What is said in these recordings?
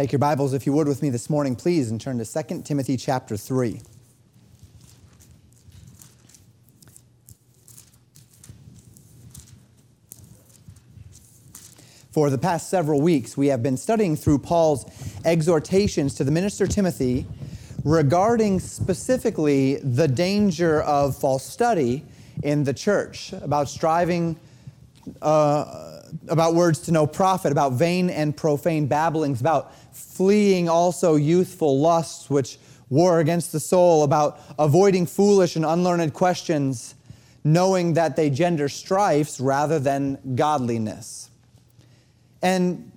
Take your Bibles, if you would, with me this morning, please, and turn to 2 Timothy chapter 3. For the past several weeks, we have been studying through Paul's exhortations to the minister Timothy regarding specifically the danger of false study in the church, about striving, uh, about words to no profit, about vain and profane babblings, about fleeing also youthful lusts which war against the soul, about avoiding foolish and unlearned questions, knowing that they gender strifes rather than godliness. And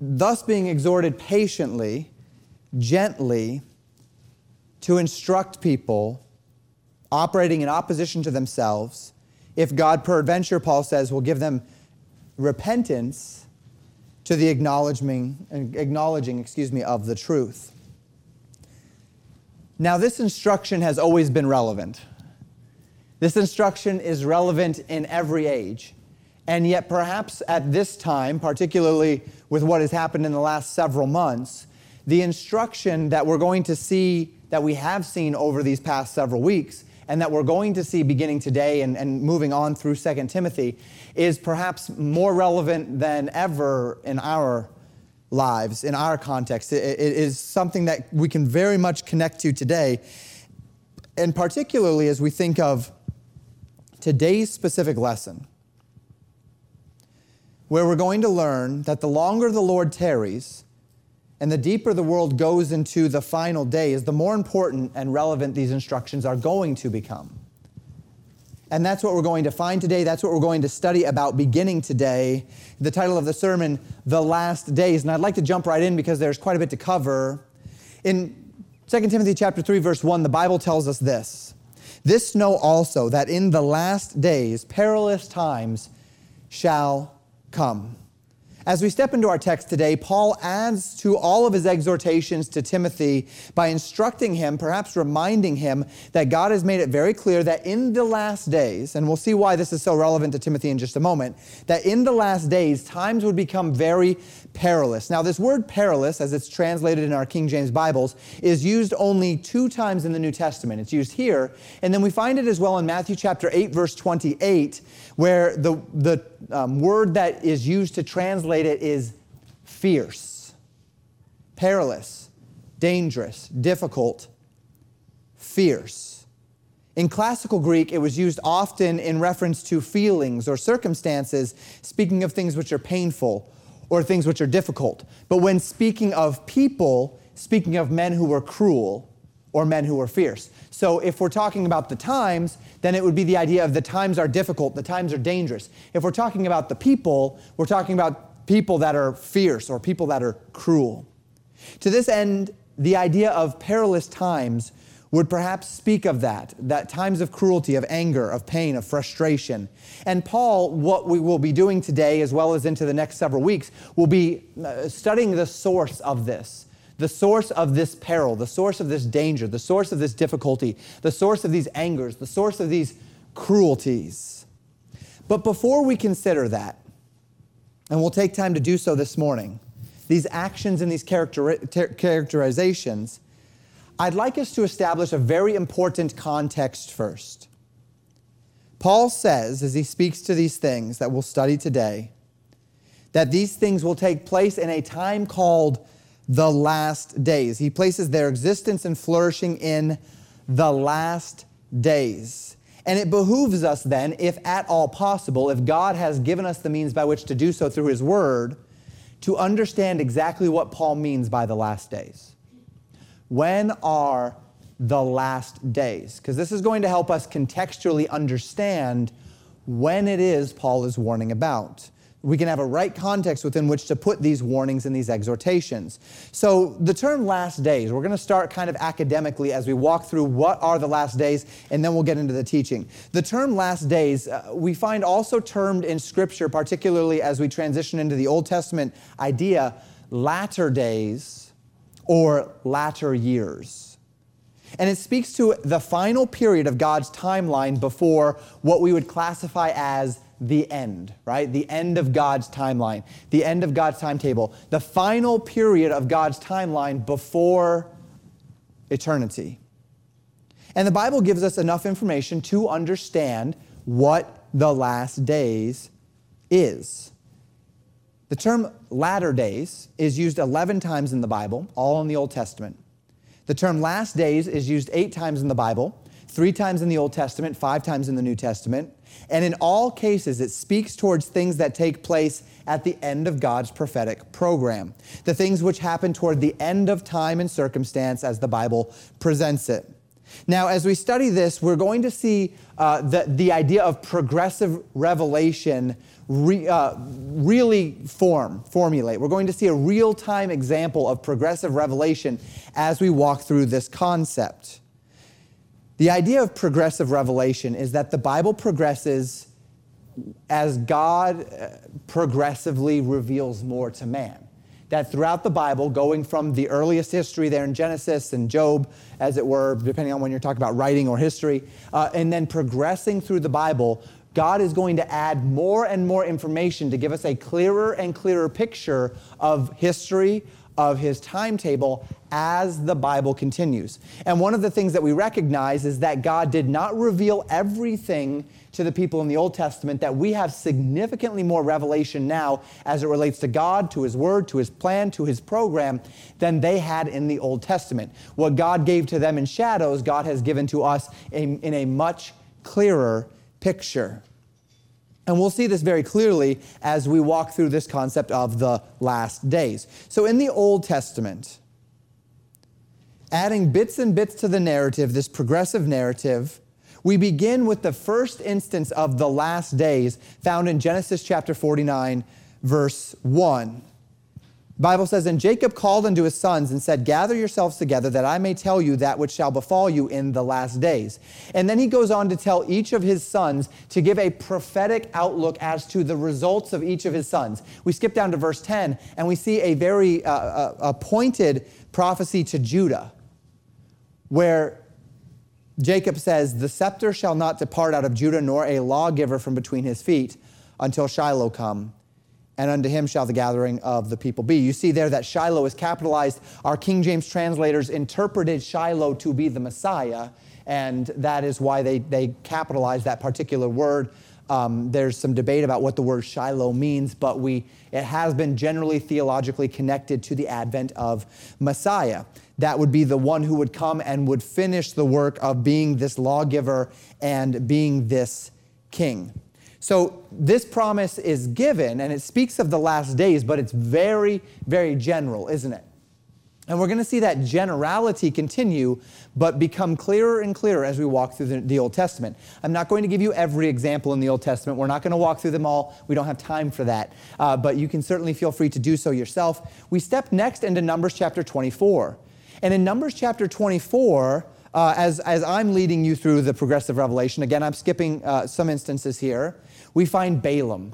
thus being exhorted patiently, gently, to instruct people operating in opposition to themselves, if God peradventure, Paul says, will give them repentance to the acknowledging, acknowledging excuse me, of the truth. Now, this instruction has always been relevant. This instruction is relevant in every age. And yet, perhaps at this time, particularly with what has happened in the last several months, the instruction that we're going to see, that we have seen over these past several weeks, and that we're going to see beginning today and, and moving on through 2 Timothy, is perhaps more relevant than ever in our lives, in our context. it, it is something that we can very much connect to today. And particularly as we think of today's specific lesson where we're going to learn that the longer the Lord tarries and the deeper the world goes into the final days, the more important and relevant these instructions are going to become. And that's what we're going to find today. That's what we're going to study about beginning today. The title of the sermon, The Last Days. And I'd like to jump right in because there's quite a bit to cover. In 2 Timothy chapter 3 verse 1, the Bible tells us this. This know also that in the last days perilous times shall come. As we step into our text today, Paul adds to all of his exhortations to Timothy by instructing him, perhaps reminding him, that God has made it very clear that in the last days, and we'll see why this is so relevant to Timothy in just a moment, that in the last days, times would become very perilous. Now, this word perilous, as it's translated in our King James Bibles, is used only two times in the New Testament. It's used here, and then we find it as well in Matthew chapter 8, verse 28, where the, the um, word that is used to translate it is fierce, perilous, dangerous, difficult, fierce. In classical Greek, it was used often in reference to feelings or circumstances, speaking of things which are painful or things which are difficult. But when speaking of people, speaking of men who were cruel or men who were fierce. So if we're talking about the times, then it would be the idea of the times are difficult, the times are dangerous. If we're talking about the people, we're talking about people that are fierce or people that are cruel. To this end, the idea of perilous times would perhaps speak of that, that times of cruelty, of anger, of pain, of frustration. And Paul, what we will be doing today, as well as into the next several weeks, will be uh, studying the source of this the source of this peril, the source of this danger, the source of this difficulty, the source of these angers, the source of these cruelties. But before we consider that, and we'll take time to do so this morning, these actions and these character, characterizations, I'd like us to establish a very important context first. Paul says, as he speaks to these things that we'll study today, that these things will take place in a time called the last days. He places their existence and flourishing in the last days. And it behooves us then, if at all possible, if God has given us the means by which to do so through His Word, to understand exactly what Paul means by the last days. When are the last days? Because this is going to help us contextually understand when it is Paul is warning about we can have a right context within which to put these warnings and these exhortations. So, the term last days, we're going to start kind of academically as we walk through what are the last days, and then we'll get into the teaching. The term last days, uh, we find also termed in Scripture, particularly as we transition into the Old Testament idea, latter days or latter years. And it speaks to the final period of God's timeline before what we would classify as the end, right? The end of God's timeline, the end of God's timetable, the final period of God's timeline before eternity. And the Bible gives us enough information to understand what the last days is. The term latter days is used 11 times in the Bible, all in the Old Testament. The term last days is used eight times in the Bible, three times in the Old Testament, five times in the New Testament. And in all cases, it speaks towards things that take place at the end of God's prophetic program, the things which happen toward the end of time and circumstance as the Bible presents it. Now, as we study this, we're going to see uh, the, the idea of progressive revelation re, uh, really form, formulate. We're going to see a real time example of progressive revelation as we walk through this concept. The idea of progressive revelation is that the Bible progresses as God uh, progressively reveals more to man. That throughout the Bible, going from the earliest history there in Genesis and Job, as it were, depending on when you're talking about writing or history, uh, and then progressing through the Bible, God is going to add more and more information to give us a clearer and clearer picture of history, of his timetable as the Bible continues. And one of the things that we recognize is that God did not reveal everything to the people in the Old Testament, that we have significantly more revelation now as it relates to God, to his word, to his plan, to his program than they had in the Old Testament. What God gave to them in shadows, God has given to us in, in a much clearer picture. And we'll see this very clearly as we walk through this concept of the last days. So, in the Old Testament, adding bits and bits to the narrative, this progressive narrative, we begin with the first instance of the last days found in Genesis chapter 49, verse 1. Bible says, And Jacob called unto his sons and said, Gather yourselves together, that I may tell you that which shall befall you in the last days. And then he goes on to tell each of his sons to give a prophetic outlook as to the results of each of his sons. We skip down to verse 10, and we see a very uh, uh, pointed prophecy to Judah, where Jacob says, The scepter shall not depart out of Judah, nor a lawgiver from between his feet, until Shiloh come and unto him shall the gathering of the people be. You see there that Shiloh is capitalized. Our King James translators interpreted Shiloh to be the Messiah, and that is why they, they capitalized that particular word. Um, there's some debate about what the word Shiloh means, but we, it has been generally theologically connected to the advent of Messiah. That would be the one who would come and would finish the work of being this lawgiver and being this king. So this promise is given and it speaks of the last days, but it's very, very general, isn't it? And we're going to see that generality continue, but become clearer and clearer as we walk through the, the, Old Testament. I'm not going to give you every example in the Old Testament. We're not going to walk through them all. We don't have time for that. Uh, but you can certainly feel free to do so yourself. We step next into Numbers chapter 24. And in Numbers chapter 24, uh, as, as I'm leading you through the progressive revelation, again, I'm skipping uh, some instances here we find Balaam.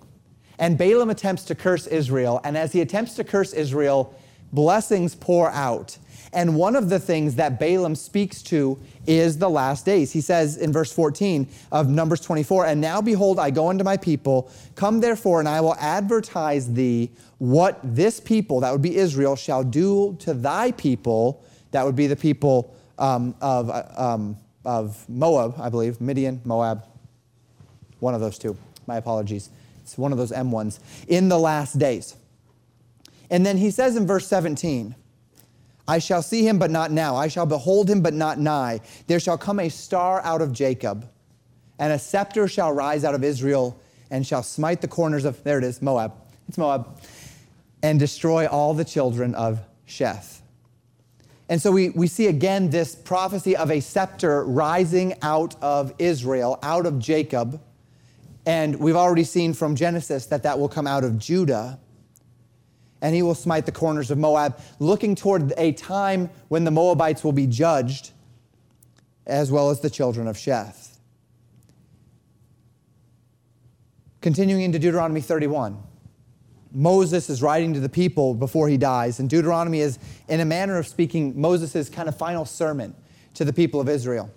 And Balaam attempts to curse Israel. And as he attempts to curse Israel, blessings pour out. And one of the things that Balaam speaks to is the last days. He says in verse 14 of Numbers 24, And now behold, I go unto my people. Come therefore, and I will advertise thee what this people, that would be Israel, shall do to thy people, that would be the people um, of, uh, um, of Moab, I believe, Midian, Moab, one of those two. My apologies. It's one of those M ones. In the last days. And then he says in verse 17, I shall see him, but not now. I shall behold him, but not nigh. There shall come a star out of Jacob, and a scepter shall rise out of Israel, and shall smite the corners of, there it is, Moab. It's Moab. And destroy all the children of Sheth. And so we, we see again this prophecy of a scepter rising out of Israel, out of Jacob and we've already seen from Genesis that that will come out of Judah. And he will smite the corners of Moab, looking toward a time when the Moabites will be judged, as well as the children of Sheth. Continuing into Deuteronomy 31. Moses is writing to the people before he dies, and Deuteronomy is, in a manner of speaking, Moses' kind of final sermon to the people of Israel.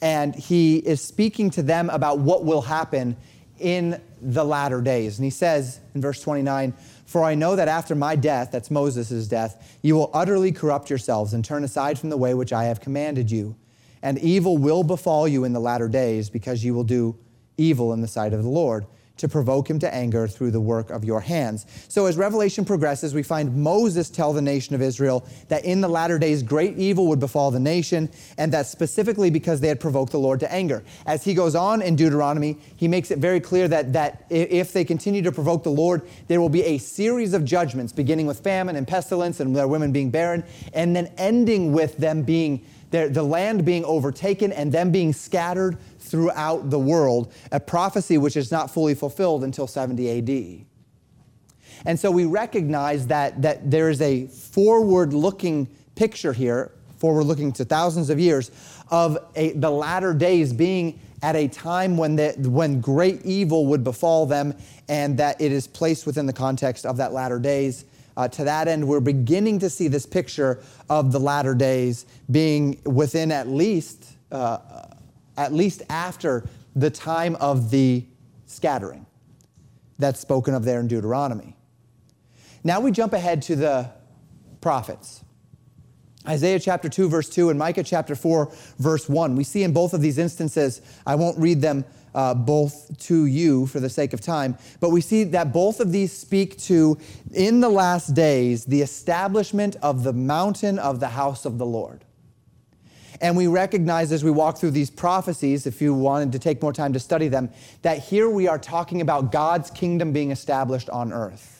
And he is speaking to them about what will happen in the latter days. And he says in verse 29 For I know that after my death, that's Moses' death, you will utterly corrupt yourselves and turn aside from the way which I have commanded you. And evil will befall you in the latter days because you will do evil in the sight of the Lord to provoke him to anger through the work of your hands. So as Revelation progresses, we find Moses tell the nation of Israel that in the latter days great evil would befall the nation, and that specifically because they had provoked the Lord to anger. As he goes on in Deuteronomy, he makes it very clear that, that if they continue to provoke the Lord, there will be a series of judgments, beginning with famine and pestilence and their women being barren, and then ending with them being the land being overtaken and them being scattered throughout the world, a prophecy which is not fully fulfilled until 70 AD. And so we recognize that, that there is a forward looking picture here, forward looking to thousands of years, of a, the latter days being at a time when, the, when great evil would befall them, and that it is placed within the context of that latter days. Uh, to that end, we're beginning to see this picture of the latter days being within at least uh, at least after the time of the scattering that's spoken of there in Deuteronomy. Now we jump ahead to the prophets. Isaiah chapter 2, verse 2, and Micah chapter 4, verse 1. We see in both of these instances, I won't read them uh, both to you for the sake of time, but we see that both of these speak to, in the last days, the establishment of the mountain of the house of the Lord. And we recognize as we walk through these prophecies, if you wanted to take more time to study them, that here we are talking about God's kingdom being established on earth.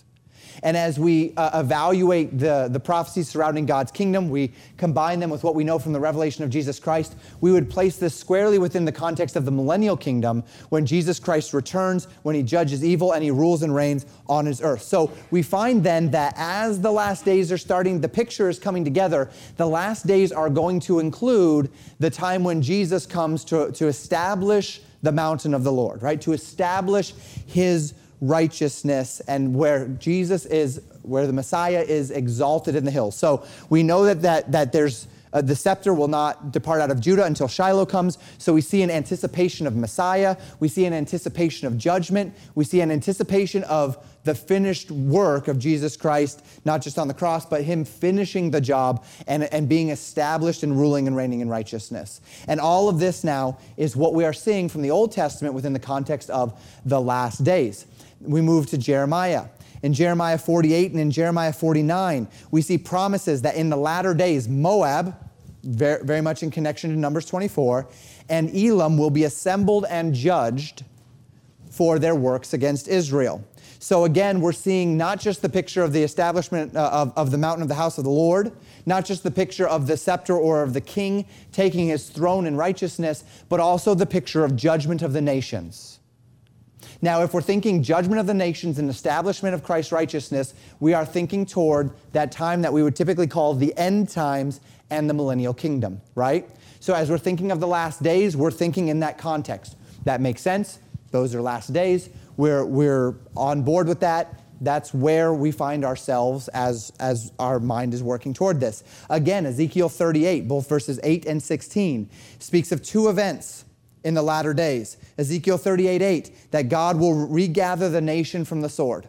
And as we uh, evaluate the, the prophecies surrounding God's kingdom, we combine them with what we know from the revelation of Jesus Christ, we would place this squarely within the context of the millennial kingdom when Jesus Christ returns, when he judges evil and he rules and reigns on his earth. So we find then that as the last days are starting, the picture is coming together. The last days are going to include the time when Jesus comes to, to establish the mountain of the Lord, right? To establish his righteousness and where Jesus is, where the Messiah is exalted in the hills. So we know that, that, that there's uh, the scepter will not depart out of Judah until Shiloh comes. So we see an anticipation of Messiah. We see an anticipation of judgment. We see an anticipation of the finished work of Jesus Christ, not just on the cross, but Him finishing the job and, and being established and ruling and reigning in righteousness. And all of this now is what we are seeing from the Old Testament within the context of the last days we move to Jeremiah. In Jeremiah 48 and in Jeremiah 49, we see promises that in the latter days, Moab, very, very much in connection to Numbers 24, and Elam will be assembled and judged for their works against Israel. So again, we're seeing not just the picture of the establishment uh, of, of the mountain of the house of the Lord, not just the picture of the scepter or of the king taking his throne in righteousness, but also the picture of judgment of the nations. Now, if we're thinking judgment of the nations and establishment of Christ's righteousness, we are thinking toward that time that we would typically call the end times and the millennial kingdom, right? So, as we're thinking of the last days, we're thinking in that context. That makes sense. Those are last days. We're, we're on board with that. That's where we find ourselves as, as our mind is working toward this. Again, Ezekiel 38, both verses 8 and 16, speaks of two events in the latter days. Ezekiel 38 8, that God will regather the nation from the sword.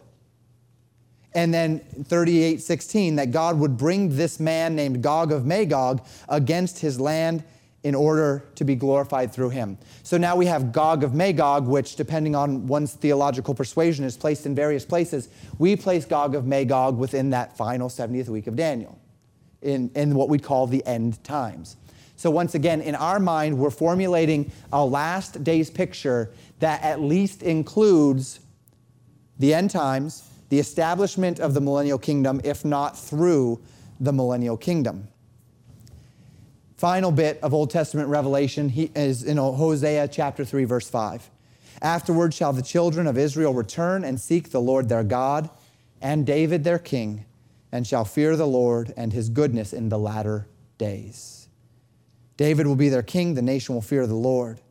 And then 38 16, that God would bring this man named Gog of Magog against his land in order to be glorified through him. So now we have Gog of Magog, which, depending on one's theological persuasion, is placed in various places. We place Gog of Magog within that final 70th week of Daniel, in, in what we call the end times. So, once again, in our mind, we're formulating a last days picture that at least includes the end times, the establishment of the millennial kingdom, if not through the millennial kingdom. Final bit of Old Testament revelation is in Hosea chapter 3, verse 5. Afterward shall the children of Israel return and seek the Lord their God and David their king, and shall fear the Lord and his goodness in the latter days. David will be their king, the nation will fear the Lord.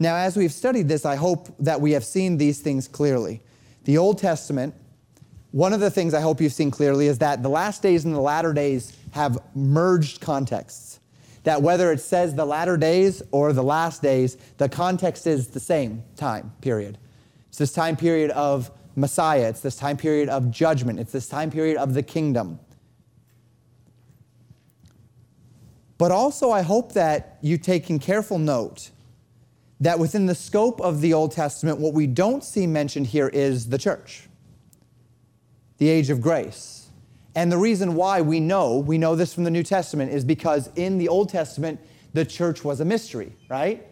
Now, as we've studied this, I hope that we have seen these things clearly. The Old Testament, one of the things I hope you've seen clearly is that the last days and the latter days have merged contexts. That whether it says the latter days or the last days, the context is the same time period. It's this time period of Messiah. It's this time period of judgment. It's this time period of the kingdom. But also, I hope that you taken careful note that within the scope of the Old Testament, what we don't see mentioned here is the church, the age of grace. And the reason why we know, we know this from the New Testament, is because in the Old Testament, the church was a mystery, right?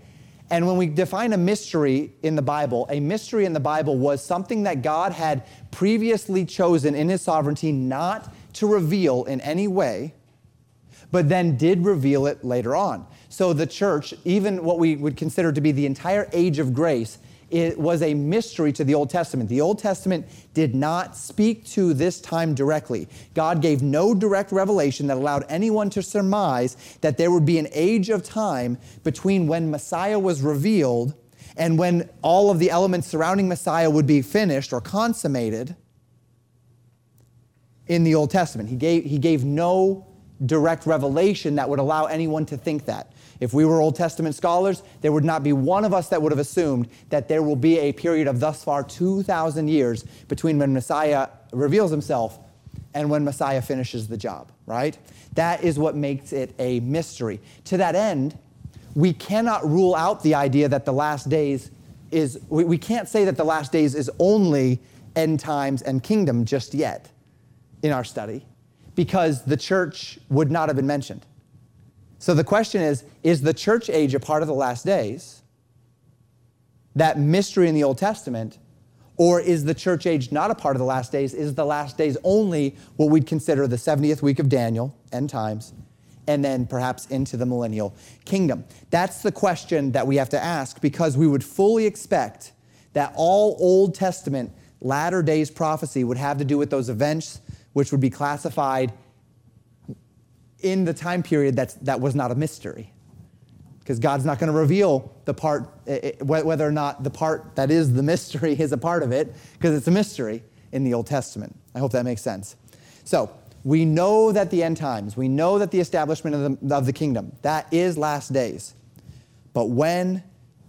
And when we define a mystery in the Bible, a mystery in the Bible was something that God had previously chosen in his sovereignty not to reveal in any way, but then did reveal it later on. So the church, even what we would consider to be the entire age of grace, it was a mystery to the Old Testament. The Old Testament did not speak to this time directly. God gave no direct revelation that allowed anyone to surmise that there would be an age of time between when Messiah was revealed and when all of the elements surrounding Messiah would be finished or consummated in the Old Testament. He gave, he gave no direct revelation that would allow anyone to think that. If we were Old Testament scholars, there would not be one of us that would have assumed that there will be a period of thus far 2,000 years between when Messiah reveals himself and when Messiah finishes the job, right? That is what makes it a mystery. To that end, we cannot rule out the idea that the last days is, we, we can't say that the last days is only end times and kingdom just yet in our study because the church would not have been mentioned. So the question is Is the church age a part of the last days? That mystery in the Old Testament? Or is the church age not a part of the last days? Is the last days only what we'd consider the 70th week of Daniel, end times, and then perhaps into the millennial kingdom? That's the question that we have to ask because we would fully expect that all Old Testament latter days prophecy would have to do with those events which would be classified in the time period that's, that was not a mystery. Because God's not going to reveal the part, eh, whether or not the part that is the mystery is a part of it, because it's a mystery in the Old Testament. I hope that makes sense. So, we know that the end times, we know that the establishment of the, of the kingdom, that is last days. But when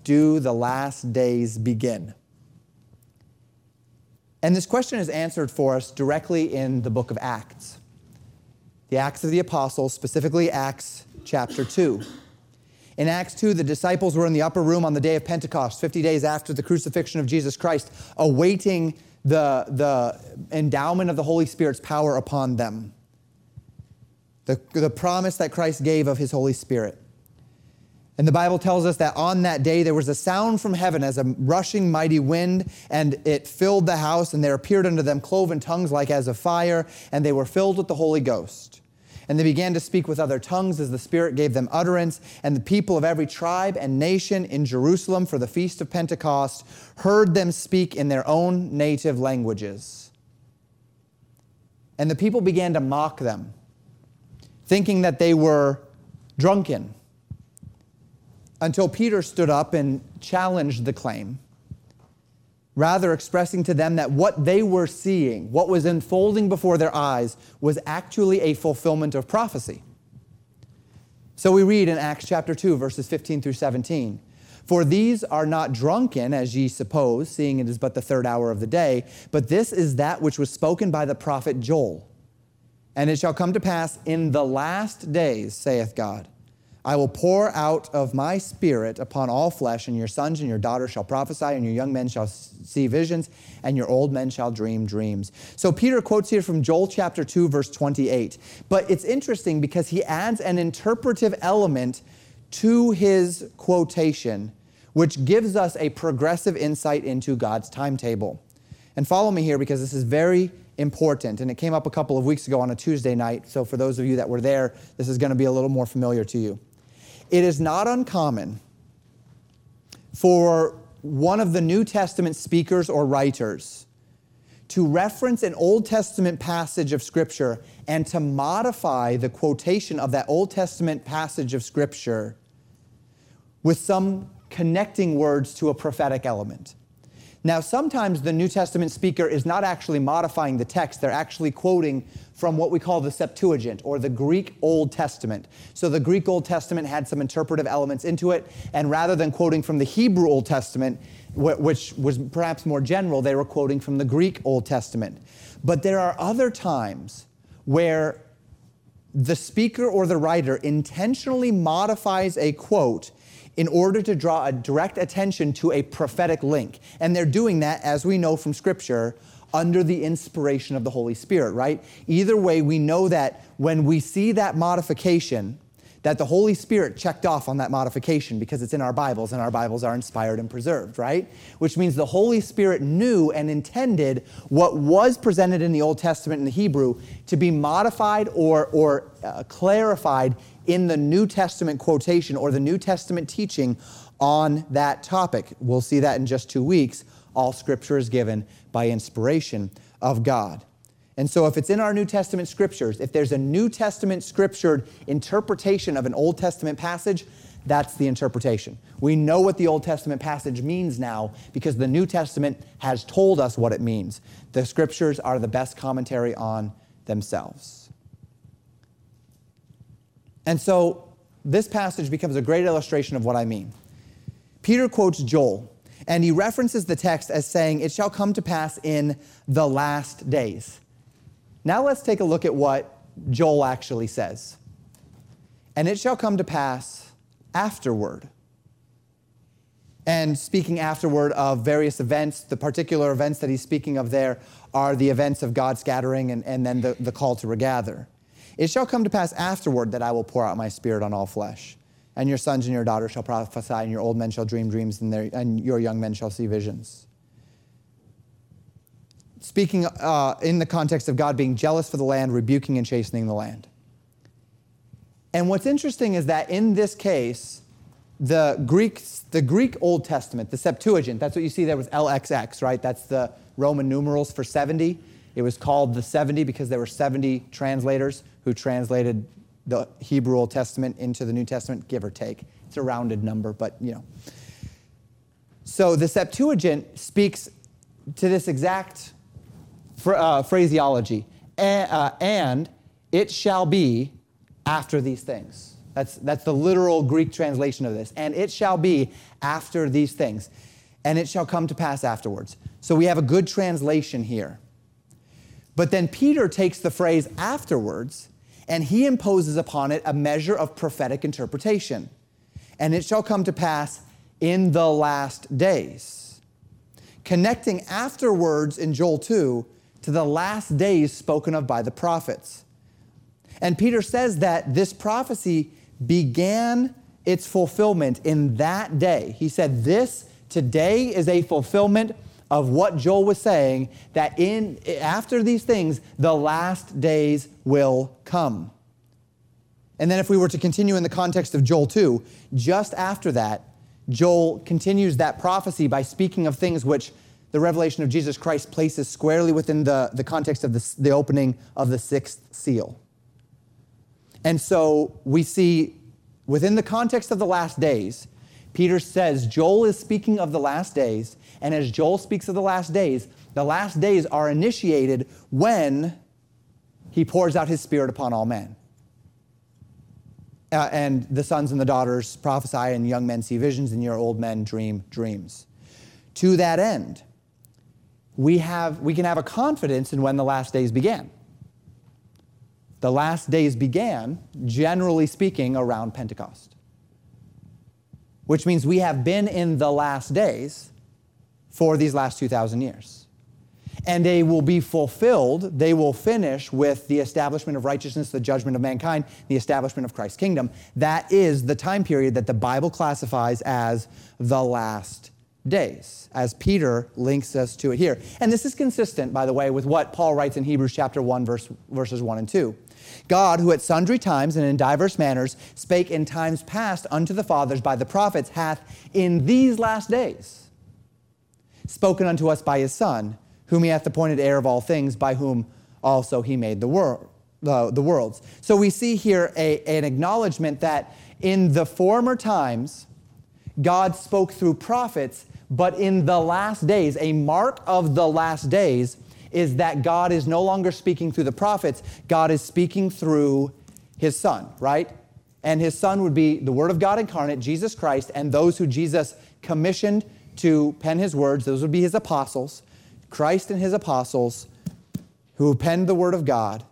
do the last days begin? And this question is answered for us directly in the book of Acts the Acts of the Apostles, specifically Acts chapter 2. In Acts 2, the disciples were in the upper room on the day of Pentecost, 50 days after the crucifixion of Jesus Christ, awaiting the, the endowment of the Holy Spirit's power upon them. The, the promise that Christ gave of his Holy Spirit. And the Bible tells us that on that day there was a sound from heaven as a rushing mighty wind, and it filled the house, and there appeared unto them cloven tongues like as of fire, and they were filled with the Holy Ghost. And they began to speak with other tongues as the Spirit gave them utterance. And the people of every tribe and nation in Jerusalem for the feast of Pentecost heard them speak in their own native languages. And the people began to mock them, thinking that they were drunken, until Peter stood up and challenged the claim rather expressing to them that what they were seeing, what was unfolding before their eyes, was actually a fulfillment of prophecy. So we read in Acts chapter 2, verses 15 through 17. For these are not drunken, as ye suppose, seeing it is but the third hour of the day, but this is that which was spoken by the prophet Joel. And it shall come to pass in the last days, saith God, I will pour out of my spirit upon all flesh, and your sons and your daughters shall prophesy, and your young men shall see visions, and your old men shall dream dreams. So Peter quotes here from Joel chapter 2, verse 28. But it's interesting because he adds an interpretive element to his quotation, which gives us a progressive insight into God's timetable. And follow me here because this is very important. And it came up a couple of weeks ago on a Tuesday night. So for those of you that were there, this is going to be a little more familiar to you. It is not uncommon for one of the New Testament speakers or writers to reference an Old Testament passage of Scripture and to modify the quotation of that Old Testament passage of Scripture with some connecting words to a prophetic element. Now, sometimes the New Testament speaker is not actually modifying the text, they're actually quoting from what we call the Septuagint or the Greek Old Testament. So the Greek Old Testament had some interpretive elements into it, and rather than quoting from the Hebrew Old Testament, which was perhaps more general, they were quoting from the Greek Old Testament. But there are other times where the speaker or the writer intentionally modifies a quote in order to draw a direct attention to a prophetic link. And they're doing that, as we know from Scripture, under the inspiration of the Holy Spirit, right? Either way, we know that when we see that modification, that the Holy Spirit checked off on that modification because it's in our Bibles and our Bibles are inspired and preserved, right? Which means the Holy Spirit knew and intended what was presented in the Old Testament in the Hebrew to be modified or, or uh, clarified in the New Testament quotation or the New Testament teaching on that topic. We'll see that in just two weeks. All scripture is given by inspiration of God. And so, if it's in our New Testament scriptures, if there's a New Testament scriptured interpretation of an Old Testament passage, that's the interpretation. We know what the Old Testament passage means now because the New Testament has told us what it means. The scriptures are the best commentary on themselves. And so, this passage becomes a great illustration of what I mean. Peter quotes Joel, and he references the text as saying, It shall come to pass in the last days. Now let's take a look at what Joel actually says. And it shall come to pass afterward. And speaking afterward of various events, the particular events that he's speaking of there are the events of God scattering and, and then the, the call to regather. It shall come to pass afterward that I will pour out my spirit on all flesh. And your sons and your daughters shall prophesy, and your old men shall dream dreams, and, their, and your young men shall see visions speaking uh, in the context of God being jealous for the land, rebuking and chastening the land. And what's interesting is that in this case, the Greek, the Greek Old Testament, the Septuagint, that's what you see there with LXX, right? That's the Roman numerals for 70. It was called the 70 because there were 70 translators who translated the Hebrew Old Testament into the New Testament, give or take. It's a rounded number, but you know. So the Septuagint speaks to this exact uh, phraseology. uh, and it shall be after these things. That's, that's the literal Greek translation of this. And it shall be after these things. And it shall come to pass afterwards. So we have a good translation here. But then Peter takes the phrase afterwards and he imposes upon it a measure of prophetic interpretation. And it shall come to pass in the last days. Connecting afterwards in Joel 2 to the last days spoken of by the prophets. And Peter says that this prophecy began its fulfillment in that day. He said, This today is a fulfillment of what Joel was saying that in after these things the last days will come. And then if we were to continue in the context of Joel 2, just after that, Joel continues that prophecy by speaking of things which the revelation of Jesus Christ places squarely within the, the context of the, the opening of the sixth seal. And so we see within the context of the last days, Peter says Joel is speaking of the last days, and as Joel speaks of the last days, the last days are initiated when he pours out his spirit upon all men. Uh, and the sons and the daughters prophesy, and young men see visions, and your old men dream dreams. To that end, we, have, we can have a confidence in when the last days began. The last days began, generally speaking, around Pentecost, which means we have been in the last days for these last 2,000 years. And they will be fulfilled, they will finish with the establishment of righteousness, the judgment of mankind, the establishment of Christ's kingdom. That is the time period that the Bible classifies as the last days, as Peter links us to it here. And this is consistent, by the way, with what Paul writes in Hebrews chapter 1, verse, verses 1 and 2. God, who at sundry times and in divers manners spake in times past unto the fathers by the prophets, hath in these last days spoken unto us by his Son, whom he hath appointed heir of all things, by whom also he made the world. The, the worlds. So we see here a, an acknowledgement that in the former times, God spoke through prophets But in the last days, a mark of the last days is that God is no longer speaking through the prophets, God is speaking through his son, right? And his son would be the Word of God incarnate, Jesus Christ, and those who Jesus commissioned to pen his words, those would be his apostles, Christ and his apostles who penned the Word of God.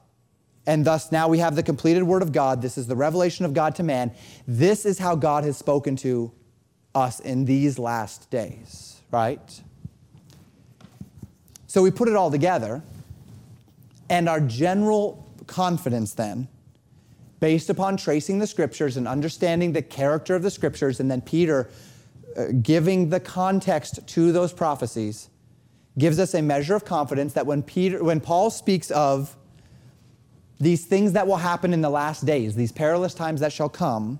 And thus now we have the completed Word of God. This is the revelation of God to man. This is how God has spoken to us in these last days, right? So we put it all together, and our general confidence then, based upon tracing the scriptures and understanding the character of the scriptures, and then Peter giving the context to those prophecies, gives us a measure of confidence that when Peter, when Paul speaks of these things that will happen in the last days, these perilous times that shall come,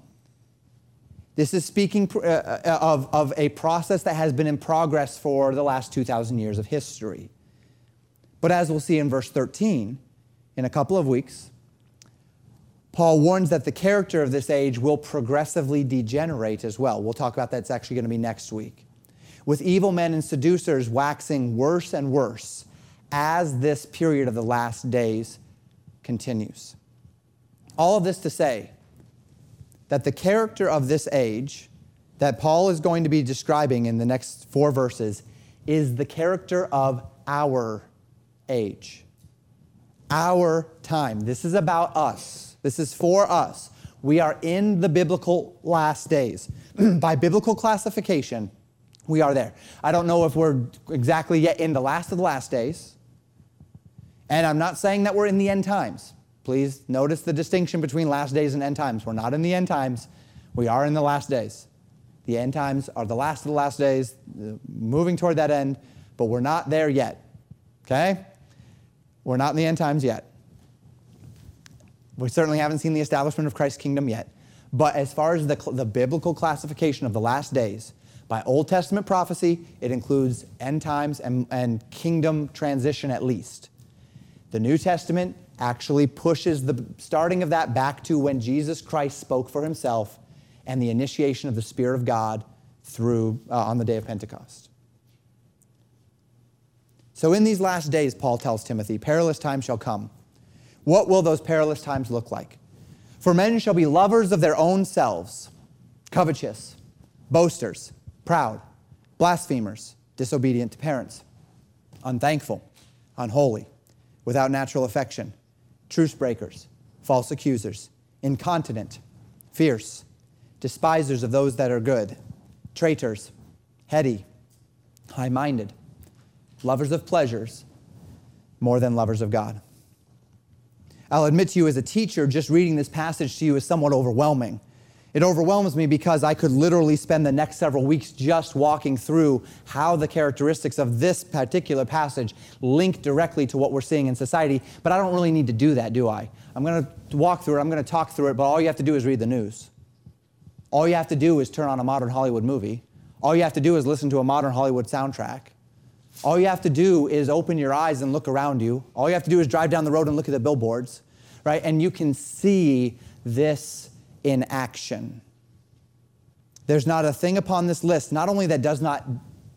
this is speaking uh, uh, of, of a process that has been in progress for the last 2,000 years of history. But as we'll see in verse 13, in a couple of weeks, Paul warns that the character of this age will progressively degenerate as well. We'll talk about that. It's actually going to be next week. With evil men and seducers waxing worse and worse as this period of the last days continues. All of this to say, that the character of this age that Paul is going to be describing in the next four verses is the character of our age, our time. This is about us, this is for us. We are in the biblical last days. By biblical classification, we are there. I don't know if we're exactly yet in the last of the last days. And I'm not saying that we're in the end times. Please notice the distinction between last days and end times. We're not in the end times, we are in the last days. The end times are the last of the last days, moving toward that end, but we're not there yet. Okay? We're not in the end times yet. We certainly haven't seen the establishment of Christ's kingdom yet. But as far as the, the biblical classification of the last days, by Old Testament prophecy, it includes end times and, and kingdom transition at least. The New Testament actually pushes the starting of that back to when Jesus Christ spoke for himself and the initiation of the Spirit of God through uh, on the day of Pentecost. So in these last days, Paul tells Timothy, perilous times shall come. What will those perilous times look like? For men shall be lovers of their own selves, covetous, boasters, proud, blasphemers, disobedient to parents, unthankful, unholy, without natural affection truce breakers, false accusers, incontinent, fierce, despisers of those that are good, traitors, heady, high minded, lovers of pleasures more than lovers of God. I'll admit to you, as a teacher, just reading this passage to you is somewhat overwhelming. It overwhelms me because I could literally spend the next several weeks just walking through how the characteristics of this particular passage link directly to what we're seeing in society. But I don't really need to do that, do I? I'm going to walk through it, I'm going to talk through it, but all you have to do is read the news. All you have to do is turn on a modern Hollywood movie. All you have to do is listen to a modern Hollywood soundtrack. All you have to do is open your eyes and look around you. All you have to do is drive down the road and look at the billboards, right? And you can see this in action. There's not a thing upon this list, not only that does not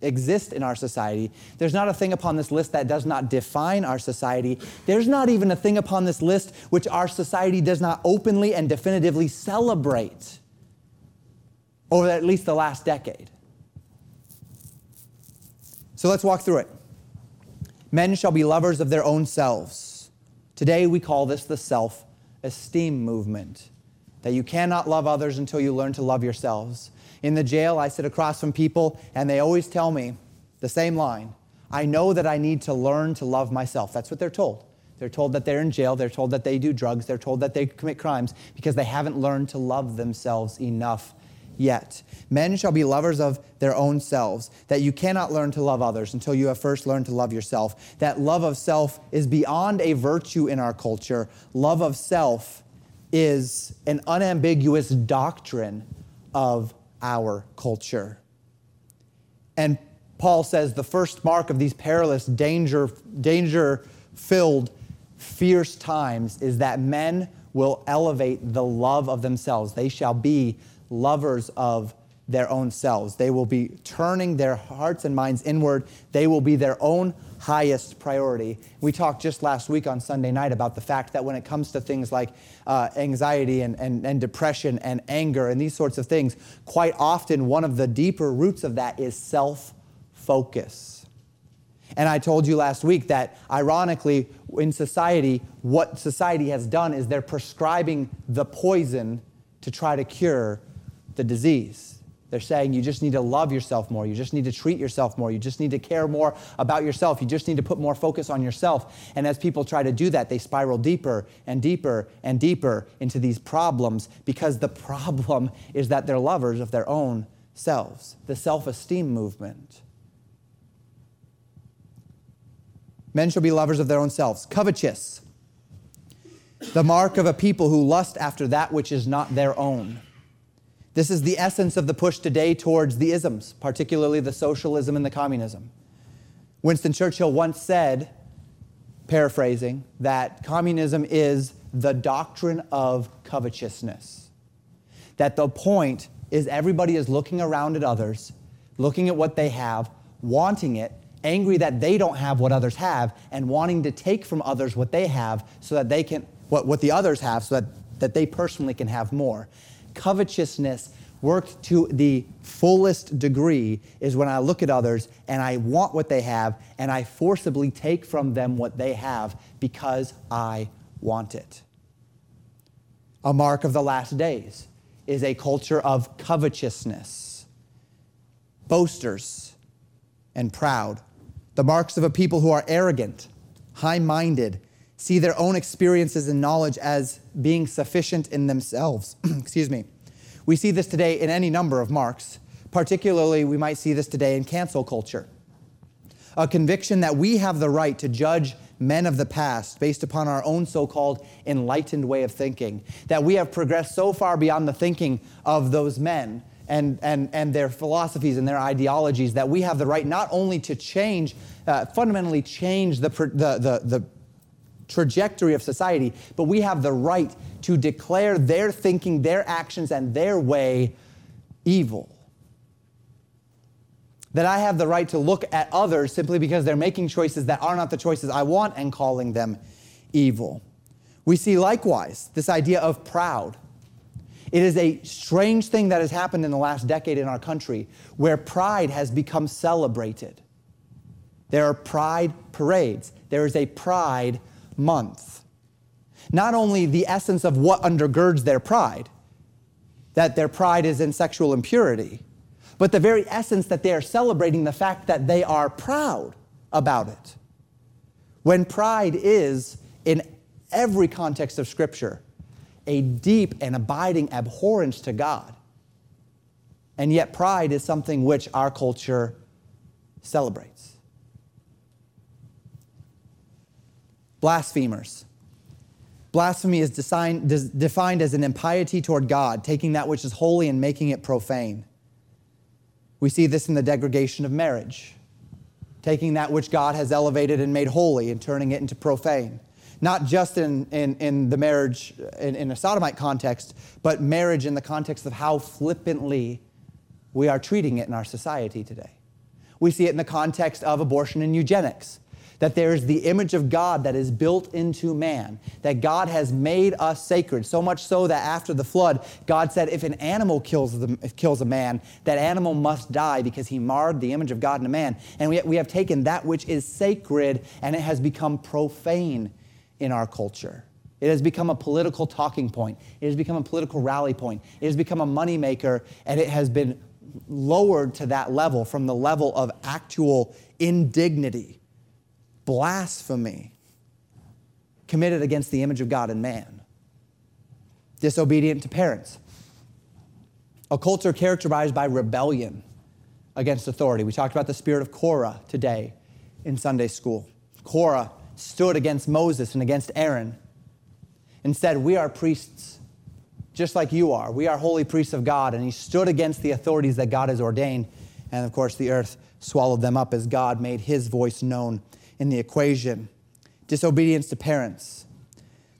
exist in our society, there's not a thing upon this list that does not define our society. There's not even a thing upon this list which our society does not openly and definitively celebrate over at least the last decade. So let's walk through it. Men shall be lovers of their own selves. Today we call this the self esteem movement that you cannot love others until you learn to love yourselves. In the jail, I sit across from people, and they always tell me the same line I know that I need to learn to love myself. That's what they're told. They're told that they're in jail, they're told that they do drugs, they're told that they commit crimes because they haven't learned to love themselves enough yet. Men shall be lovers of their own selves, that you cannot learn to love others until you have first learned to love yourself. That love of self is beyond a virtue in our culture. Love of self is an unambiguous doctrine of our culture. And Paul says the first mark of these perilous, danger, danger filled, fierce times is that men will elevate the love of themselves. They shall be lovers of their own selves. They will be turning their hearts and minds inward. They will be their own highest priority. We talked just last week on Sunday night about the fact that when it comes to things like uh, anxiety and, and, and depression and anger and these sorts of things, quite often one of the deeper roots of that is self focus. And I told you last week that ironically, in society, what society has done is they're prescribing the poison to try to cure the disease. They're saying you just need to love yourself more. You just need to treat yourself more. You just need to care more about yourself. You just need to put more focus on yourself. And as people try to do that, they spiral deeper and deeper and deeper into these problems because the problem is that they're lovers of their own selves, the self esteem movement. Men shall be lovers of their own selves, covetous, the mark of a people who lust after that which is not their own. This is the essence of the push today towards the isms, particularly the socialism and the communism. Winston Churchill once said, paraphrasing, that communism is the doctrine of covetousness. That the point is everybody is looking around at others, looking at what they have, wanting it, angry that they don't have what others have, and wanting to take from others what they have so that they can, what, what the others have, so that, that they personally can have more covetousness worked to the fullest degree is when I look at others and I want what they have and I forcibly take from them what they have because I want it. A mark of the last days is a culture of covetousness, boasters, and proud. The marks of a people who are arrogant, high minded, see their own experiences and knowledge as being sufficient in themselves. Excuse me. We see this today in any number of marks. Particularly, we might see this today in cancel culture. A conviction that we have the right to judge men of the past based upon our own so called enlightened way of thinking. That we have progressed so far beyond the thinking of those men and, and, and their philosophies and their ideologies that we have the right not only to change, uh, fundamentally change the, the, the, the trajectory of society, but we have the right to declare their thinking, their actions, and their way evil. That I have the right to look at others simply because they're making choices that are not the choices I want and calling them evil. We see likewise this idea of proud. It is a strange thing that has happened in the last decade in our country where pride has become celebrated. There are pride parades. There is a pride month. Not only the essence of what undergirds their pride, that their pride is in sexual impurity, but the very essence that they are celebrating the fact that they are proud about it. When pride is, in every context of Scripture, a deep and abiding abhorrence to God. And yet, pride is something which our culture celebrates. Blasphemers. Blasphemy is defined, defined as an impiety toward God, taking that which is holy and making it profane. We see this in the degradation of marriage, taking that which God has elevated and made holy and turning it into profane. Not just in, in, in the marriage in, in a sodomite context, but marriage in the context of how flippantly we are treating it in our society today. We see it in the context of abortion and eugenics that there is the image of God that is built into man, that God has made us sacred, so much so that after the flood, God said, if an animal kills, the, kills a man, that animal must die because he marred the image of God in a man. And we, we have taken that which is sacred and it has become profane in our culture. It has become a political talking point. It has become a political rally point. It has become a moneymaker, and it has been lowered to that level from the level of actual indignity blasphemy committed against the image of God and man, disobedient to parents, a culture characterized by rebellion against authority. We talked about the spirit of Korah today in Sunday school. Korah stood against Moses and against Aaron and said, We are priests just like you are. We are holy priests of God. And he stood against the authorities that God has ordained. And of course, the earth swallowed them up as God made his voice known in the equation. Disobedience to parents.